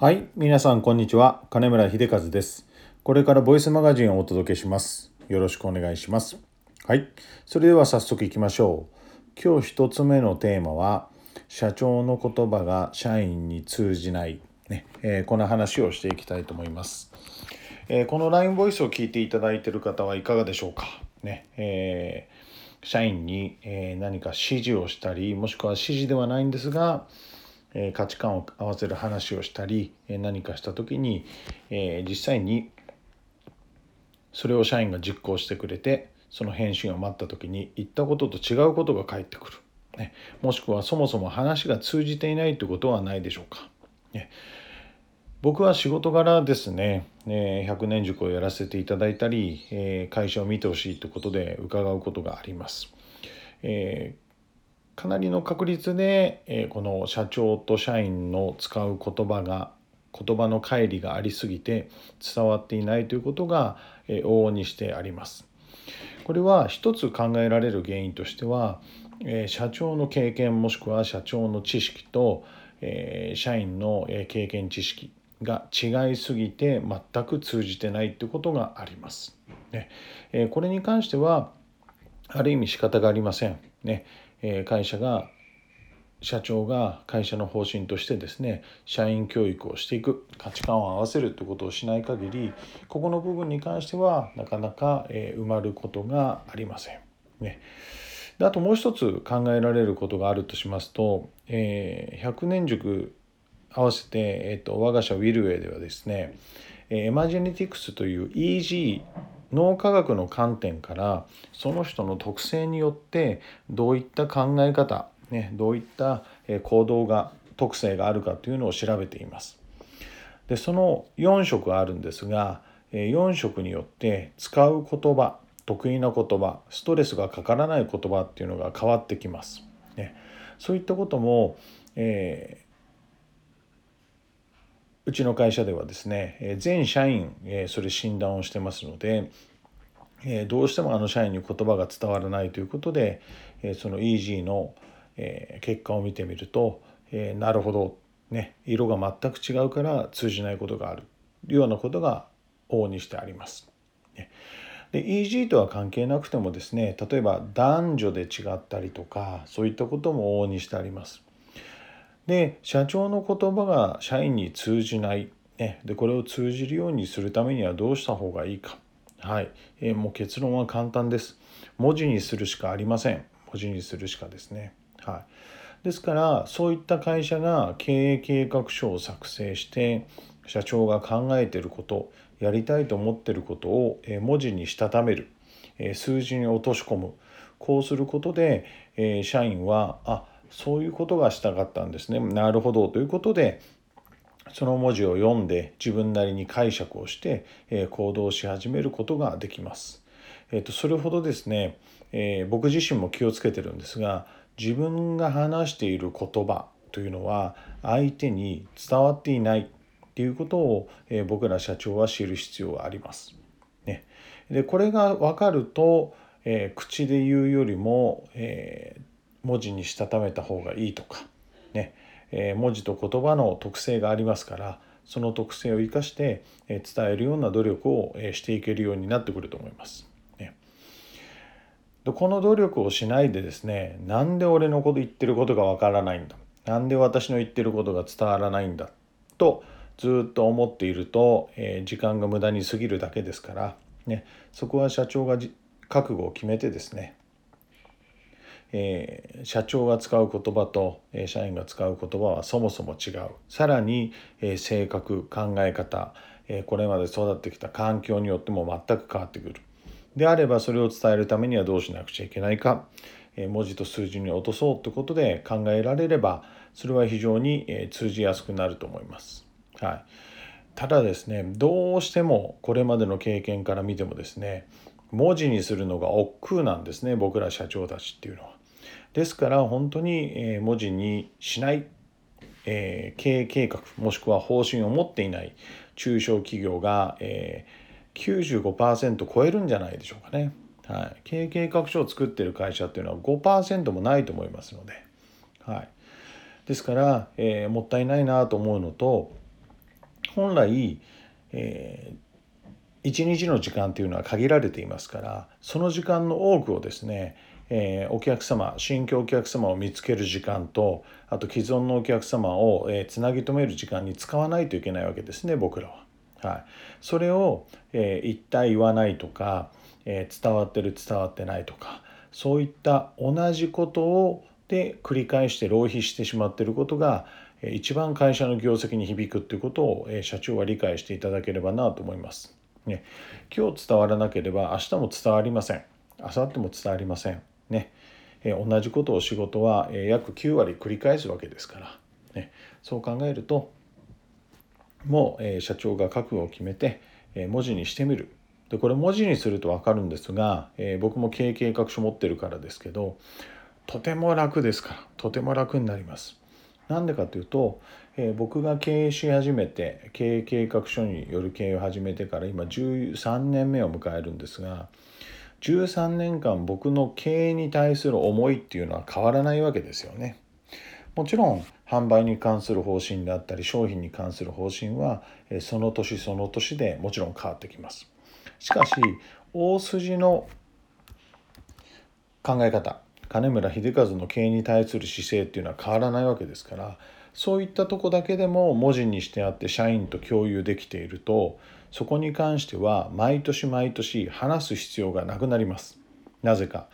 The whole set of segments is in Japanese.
はい、皆さんこんにちは。金村秀和です。これからボイスマガジンをお届けします。よろしくお願いします。はい、それでは早速いきましょう。今日一つ目のテーマは社長の言葉が社員に通じないね、えーこの話をしていきたいと思います。えーこの LINE ボイスを聞いていただいている方はいかがでしょうか？ね、えー社員に、え何か指示をしたりもしくは指示ではないんですが、え価値観を合わせる話をしたり、え何かした時に、え実際にそれを社員が実行してくれてその返信を待った時に言ったことと違うことが返ってくる、ね、もしくはそもそも話が通じていないということはないでしょうか。ね僕は仕事柄ですね、え100年塾をやらせていただいたり、え会社を見てほしいということで伺うことがあります。えーかなりの確率で、えこの社長と社員の使う言葉が言葉の乖離がありすぎて伝わっていないということが、え往々にしてあります。これは一つ考えられる原因としては、え社長の経験もしくは社長の知識と、え社員の経験知識が違いすぎて全く通じてないということがあります。ねえこれに関してはある意味仕方がありません。ねえ会社が社長が会社の方針としてですね社員教育をしていく価値観を合わせるということをしない限りここの部分に関してはなかなか、え埋まることがありません。ね、であともう一つ考えられることがあるとしますと、えー100年塾合わせて、えー、と我が社ウィルウェイではですねえエマジェネティクスという EG 脳科学の観点からその人の特性によってどういった考え方、ね、どういった行動が特性があるかというのを調べています。でその4色あるんですが4色によって使う言葉得意な言葉ストレスがかからない言葉っていうのが変わってきます。ね、そういったことも、えーうちの会社ではですね全社員それ診断をしてますのでどうしてもあの社員に言葉が伝わらないということでその EG の結果を見てみるとなるほどね色が全く違うから通じないことがあるようなことが往々にしてあります。で EG とは関係なくてもですね例えば男女で違ったりとかそういったことも往々にしてあります。で社長の言葉が社員に通じない、ね、でこれを通じるようにするためにはどうした方がいいか。はい、えーもう結論は簡単です。文字にするしかありません。文字にするしかですね。はい。ですからそういった会社が経営計画書を作成して社長が考えてることやりたいと思ってることを文字にしたためる。数字に落とし込む。こうすることで、社員はあそういうことがしたかったんですねなるほどということでその文字を読んで自分なりに解釈をして、行動し始めることができます。えーとそれほどですね、えー僕自身も気をつけてるんですが自分が話している言葉というのは相手に伝わっていないっていうことを、えー僕ら社長は知る必要があります。ね、でこれが分かると、えー口で言うよりも、えー文字にしたためた方がいいとか、ねえー文字と言葉の特性がありますからその特性を生かして、え伝えるような努力を、えしていけるようになってくると思います。ね、でこの努力をしないでですねなんで俺のこと言ってることがわからないんだ？なんで私の言ってることが伝わらないんだ？とずっと思っていると、えー時間が無駄に過ぎるだけですから、ね、そこは社長がじ覚悟を決めてですねえー社長が使う言葉と、えー社員が使う言葉はそもそも違うさらに、えー性格考え方、えこれまで育ってきた環境によっても全く変わってくるであればそれを伝えるためにはどうしなくちゃいけないか、え文字と数字に落とそうということで考えられればそれは非常に、え通じやすくなると思います。はいただですねどうしてもこれまでの経験から見てもですね文字にするのが億劫なんですね僕ら社長たちっていうのは。ですから本当に文字にしない、え経営計画もしくは方針を持っていない中小企業が、え、95%超えるんじゃないでしょうかね。はい、経営計画書を作ってる会社っていうのは5%もないと思いますので、はい、ですから、えーもったいないなと思うのと本来、えー、一日の時間というのは限られていますからその時間の多くをですねえー、お客様新規お客様を見つける時間とあと既存のお客様を、えー、つなぎ止める時間に使わないといけないわけですね僕らは。はい、それを、えー、言った言わないとか、えー、伝わってる伝わってないとかそういった同じことをで繰り返して浪費してしまっていることが一番会社の業績に響くっていうことを社長は理解していただければなと思います。ね、今日伝わらなければ明日も伝わりません。明後日も伝わりません。ね、え同じことを仕事はえ約9割繰り返すわけですから、ね、そう考えるともう社長が覚悟を決めてえ文字にしてみるでこれ文字にすると分かるんですが、え、僕も経営計画書持ってるからですけどとても楽ですからとても楽になります。なんでかというと、え、僕が経営し始めて経営計画書による経営を始めてから今13年目を迎えるんですが13年間僕の経営に対する思いっていうのは変わらないわけですよね。もちろん販売に関する方針であったり商品に関する方針はその年その年でもちろん変わってきます。しかし大筋の考え方金村秀和の経営に対する姿勢っていうのは変わらないわけですからそういったとこだけでも文字にしてあって社員と共有できているとそこに関しては毎年毎年話す必要がなくなります。なぜか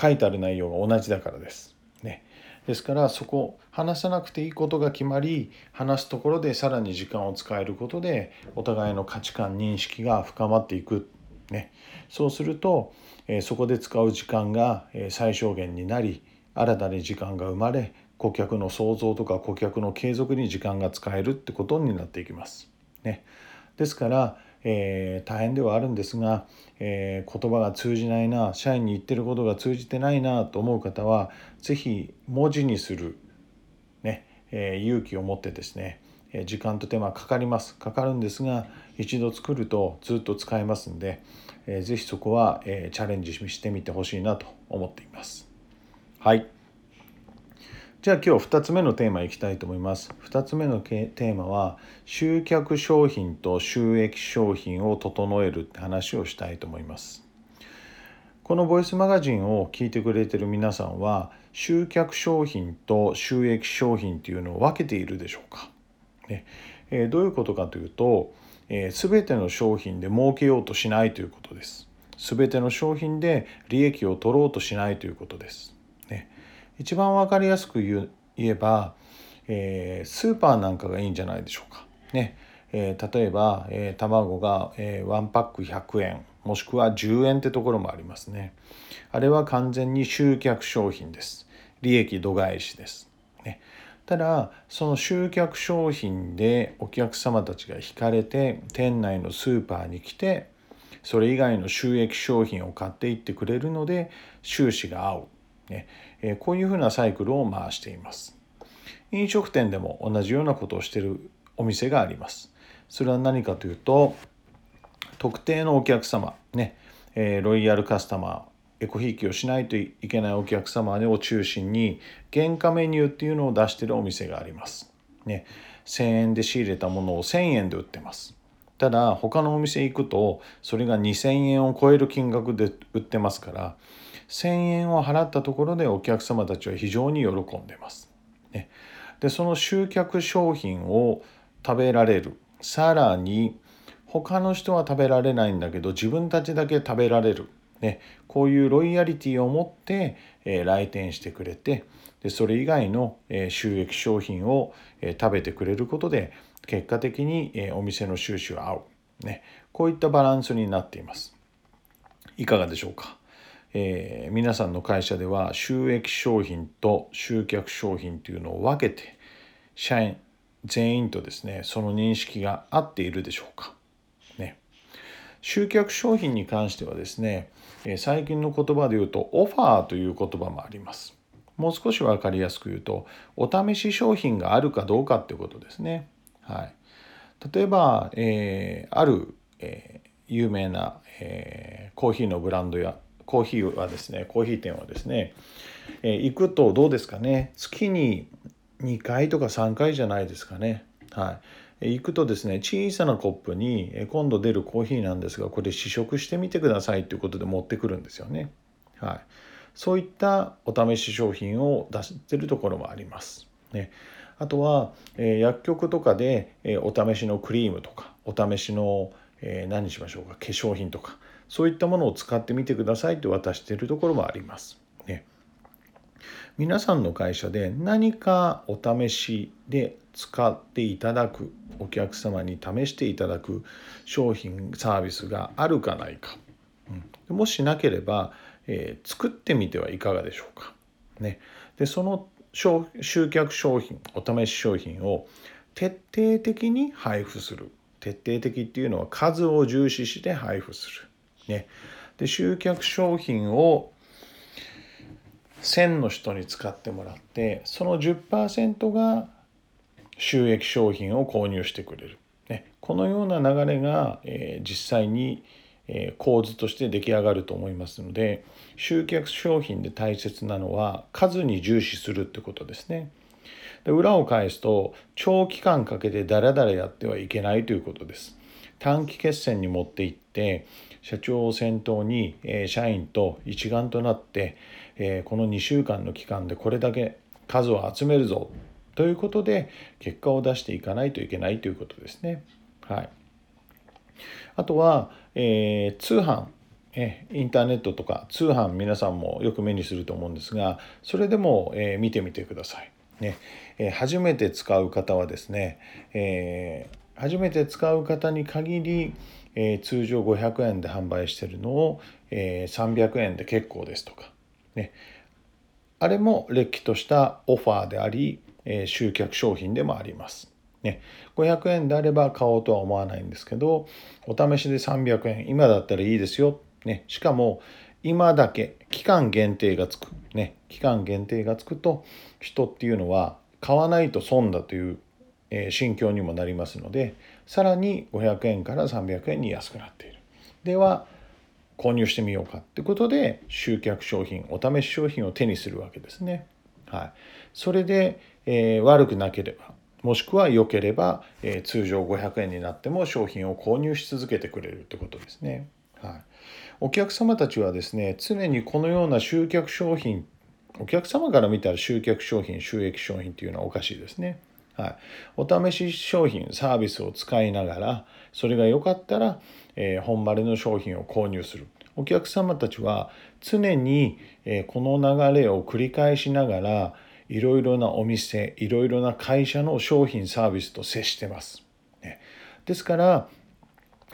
書いてある内容が同じだからです。ね、ですからそこ話さなくていいことが決まり話すところでさらに時間を使えることでお互いの価値観認識が深まっていく、ね、そうすると、えそこで使う時間が、え最小限になり新たに時間が生まれ顧客の創造とか顧客の継続に時間が使えるってことになっていきます。ね、ですからえー、大変ではあるんですが、えー、言葉が通じないな社員に言ってることが通じてないなと思う方は是非文字にする、ねえー、勇気を持ってですね時間と手間かかりますかかるんですが一度作るとずっと使えますんで、えー、ぜひそこは、えー、チャレンジしてみてほしいなと思っています。はいじゃあ今日2つ目のテーマいきたいと思います。2つ目のテーマは集客商品と収益商品を整えるって話をしたいと思います。このボイスマガジンを聞いてくれてる皆さんは集客商品と収益商品っていうのを分けているでしょうか？ねえー、どういうことかというと、えー、全ての商品で儲けようとしないということです。全ての商品で利益を取ろうとしないということです。一番分かりやすく言えば、えー、スーパーなんかがいいんじゃないでしょうか。ねえー、例えば、えー、卵が、えー、1パック100円もしくは10円ってところもありますね。あれは完全に集客商品です。利益度外視です。ね、ただその集客商品でお客様たちが引かれて店内のスーパーに来てそれ以外の収益商品を買っていってくれるので収支が合うねえこういうふうなサイクルを回しています。飲食店でも同じようなことをしているお店があります。それは何かというと特定のお客様ね、えロイヤルカスタマーエコひいきをしないといけないお客様を中心に原価メニューっていうのを出してるお店があります。ね、1,000円で仕入れたものを1,000円で売ってます。ただ他のお店行くとそれが2,000円を超える金額で売ってますから1,000円を払ったところでお客様たちは非常に喜んでます。ね、でその集客商品を食べられる。さらに他の人は食べられないんだけど自分たちだけ食べられる、ね、こういうロイヤリティを持って、えー、来店してくれてでそれ以外の、えー、収益商品を、えー、食べてくれることで結果的に、えお店の収支は合う、ね、こういったバランスになっています。いかがでしょうか？えー、皆さんの会社では収益商品と集客商品というのを分けて社員全員とですねその認識が合っているでしょうか。ね、集客商品に関してはですねえ最近の言葉で言うとオファーという言葉もあります。もう少し分かりやすく言うとお試し商品があるかどうかっていうことですね。はい、例えば、えー、ある、え、有名な、え、コーヒーのブランドやコーヒーはですねコーヒー店はですね、えー、行くとどうですかね？月に2回とか3回じゃないですかね。はいえ行くとですね小さなコップに今度出るコーヒーなんですがこれ試食してみてくださいということで持ってくるんですよね。はい、そういったお試し商品を出してるところもあります。ね、あとは、えー、薬局とかで、えー、お試しのクリームとかお試しの、えー、何にしましょうか？化粧品とかそういったものを使ってみてくださいと渡しているところもあります。ね、皆さんの会社で何かお試しで使っていただくお客様に試していただく商品サービスがあるかないか、うん、もしなければ、えー、作ってみてはいかがでしょうか。ね、でその集客商品お試し商品を徹底的に配布する徹底的っていうのは数を重視して配布する。ね、で集客商品を1000の人に使ってもらってその10%が収益商品を購入してくれる。ね、このような流れが、えー、実際に、えー、構図として出来上がると思いますので集客商品で大切なのは数に重視するってことですね。で裏を返すと長期間かけてダラダラやってはいけないということです。短期決戦に持っていって社長を先頭に、え、社員と一丸となって、え、この2週間の期間でこれだけ数を集めるぞということで結果を出していかないといけないということですね。はい、あとは、えー、通販えインターネットとか通販皆さんもよく目にすると思うんですがそれでも、え、見てみてください。ねえ、初めて使う方はですね、え、初めて使う方に限り、え通常500円で販売してるのを、え300円で結構ですとか、ね、あれもれっきとしたオファーでありえ集客商品でもあります。ね、500円であれば買おうとは思わないんですけどお試しで300円今だったらいいですよ、ね、しかも今だけ期間限定がつく、ね、期間限定がつくと人っていうのは買わないと損だという、えー、心境にもなりますのでさらに500円から300円に安くなっている。では購入してみようかってことで集客商品お試し商品を手にするわけですね。はい、それで、えー、悪くなければもしくは良ければ、えー、通常500円になっても商品を購入し続けてくれるってことですね。はい、お客様たちはですね常にこのような集客商品お客様から見たら集客商品収益商品っていうのはおかしいですね。はい、お試し商品サービスを使いながらそれが良かったら、えー、本丸の商品を購入するお客様たちは常に、えー、この流れを繰り返しながらいろいろなお店いろいろな会社の商品サービスと接してます。ね、ですから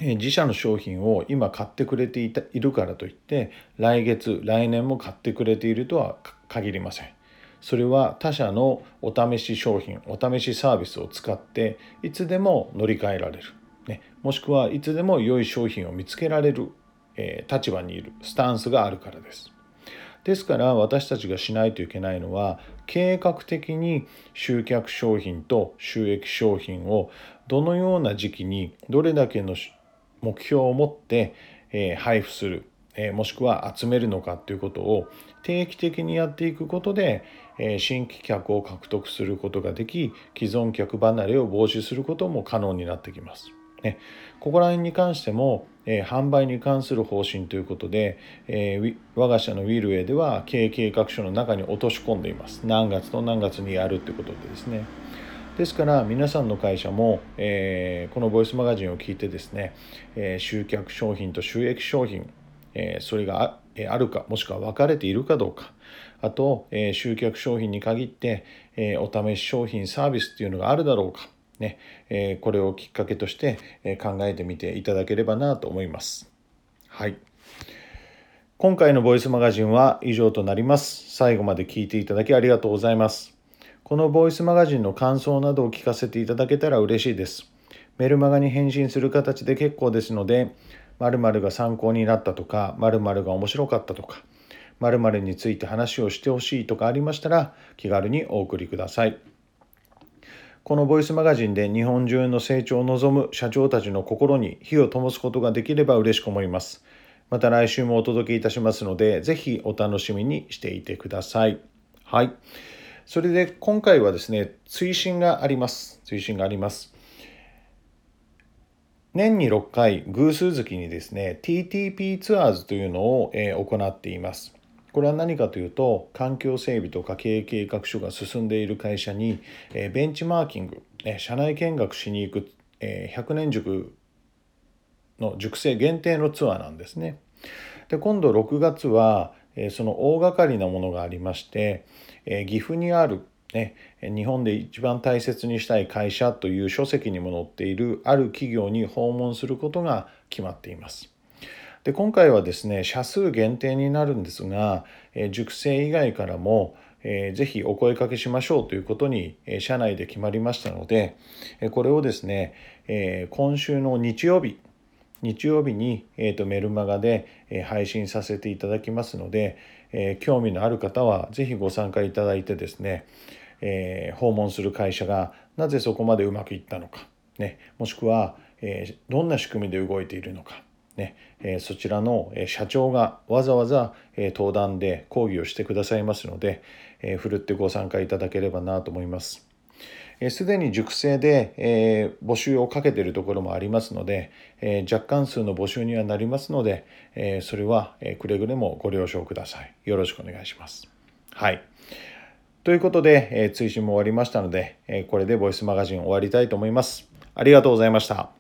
自社の商品を今買ってくれていたいるからといって来月来年も買ってくれているとは限りません。それは他社のお試し商品お試しサービスを使っていつでも乗り換えられる、ね、もしくはいつでも良い商品を見つけられる、えー、立場にいる。スタンスがあるからです。ですから私たちがしないといけないのは計画的に集客商品と収益商品をどのような時期にどれだけの目標を持って配布するもしくは集めるのかということを定期的にやっていくことで新規客を獲得することができ既存客離れを防止することも可能になってきます。ね、ここら辺に関しても、えー、販売に関する方針ということで、えー、我が社のウィルウェイでは経営計画書の中に落とし込んでいます。何月と何月にやるってことでですね。ですから皆さんの会社も、えー、このボイスマガジンを聞いてですね、え集客商品と収益商品、えそれがあるかもしくは分かれているかどうかあと、え集客商品に限って、えお試し商品サービスっていうのがあるだろうかね、えこれをきっかけとしてえ考えてみていただければなと思います。はい。今回のボイスマガジンは以上となります。最後まで聞いていただきありがとうございます。このボイスマガジンの感想などを聞かせていただけたら嬉しいです。メルマガに返信する形で結構ですので、〇〇が参考になったとか、〇〇が面白かったとか、〇〇について話をしてほしいとかありましたら、気軽にお送りください。このボイスマガジンで日本中の成長を望む社長たちの心に火を灯すことができれば嬉しく思います。また来週もお届けいたしますので、ぜひお楽しみにしていてください。はい。それで今回はですね、追伸があります。追伸があります。年に6回偶数月にですね TTP ツアーズというのを、行っています。これは何かというと環境整備とか経営計画書が進んでいる会社に、ベンチマーキング、社内見学しに行く、100年塾の塾生限定のツアーなんですね。で今度6月は、その大掛かりなものがありまして、岐阜にあるね、日本で一番大切にしたい会社という書籍にも載っているある企業に訪問することが決まっています。で今回はですね社数限定になるんですが、え塾生以外からも、えー、ぜひお声かけしましょうということに、え社内で決まりましたので、えこれをですね、え今週の日曜日日曜日に、えーと、メルマガで、え配信させていただきますので、えー、興味のある方は是非ご参加いただいてですね、えー、訪問する会社がなぜそこまでうまくいったのか、ね、もしくは、えー、どんな仕組みで動いているのか、ねえ、そちらの社長がわざわざ、え登壇で講義をしてくださいますので、え、ふるってご参加いただければなと思います。すでに熟成で、え、募集をかけているところもありますので、え、若干数の募集にはなりますので、え、それは、えくれぐれもご了承ください。よろしくお願いします。はい。ということで、え追伸も終わりましたので、えこれでボイスマガジン終わりたいと思います。ありがとうございました。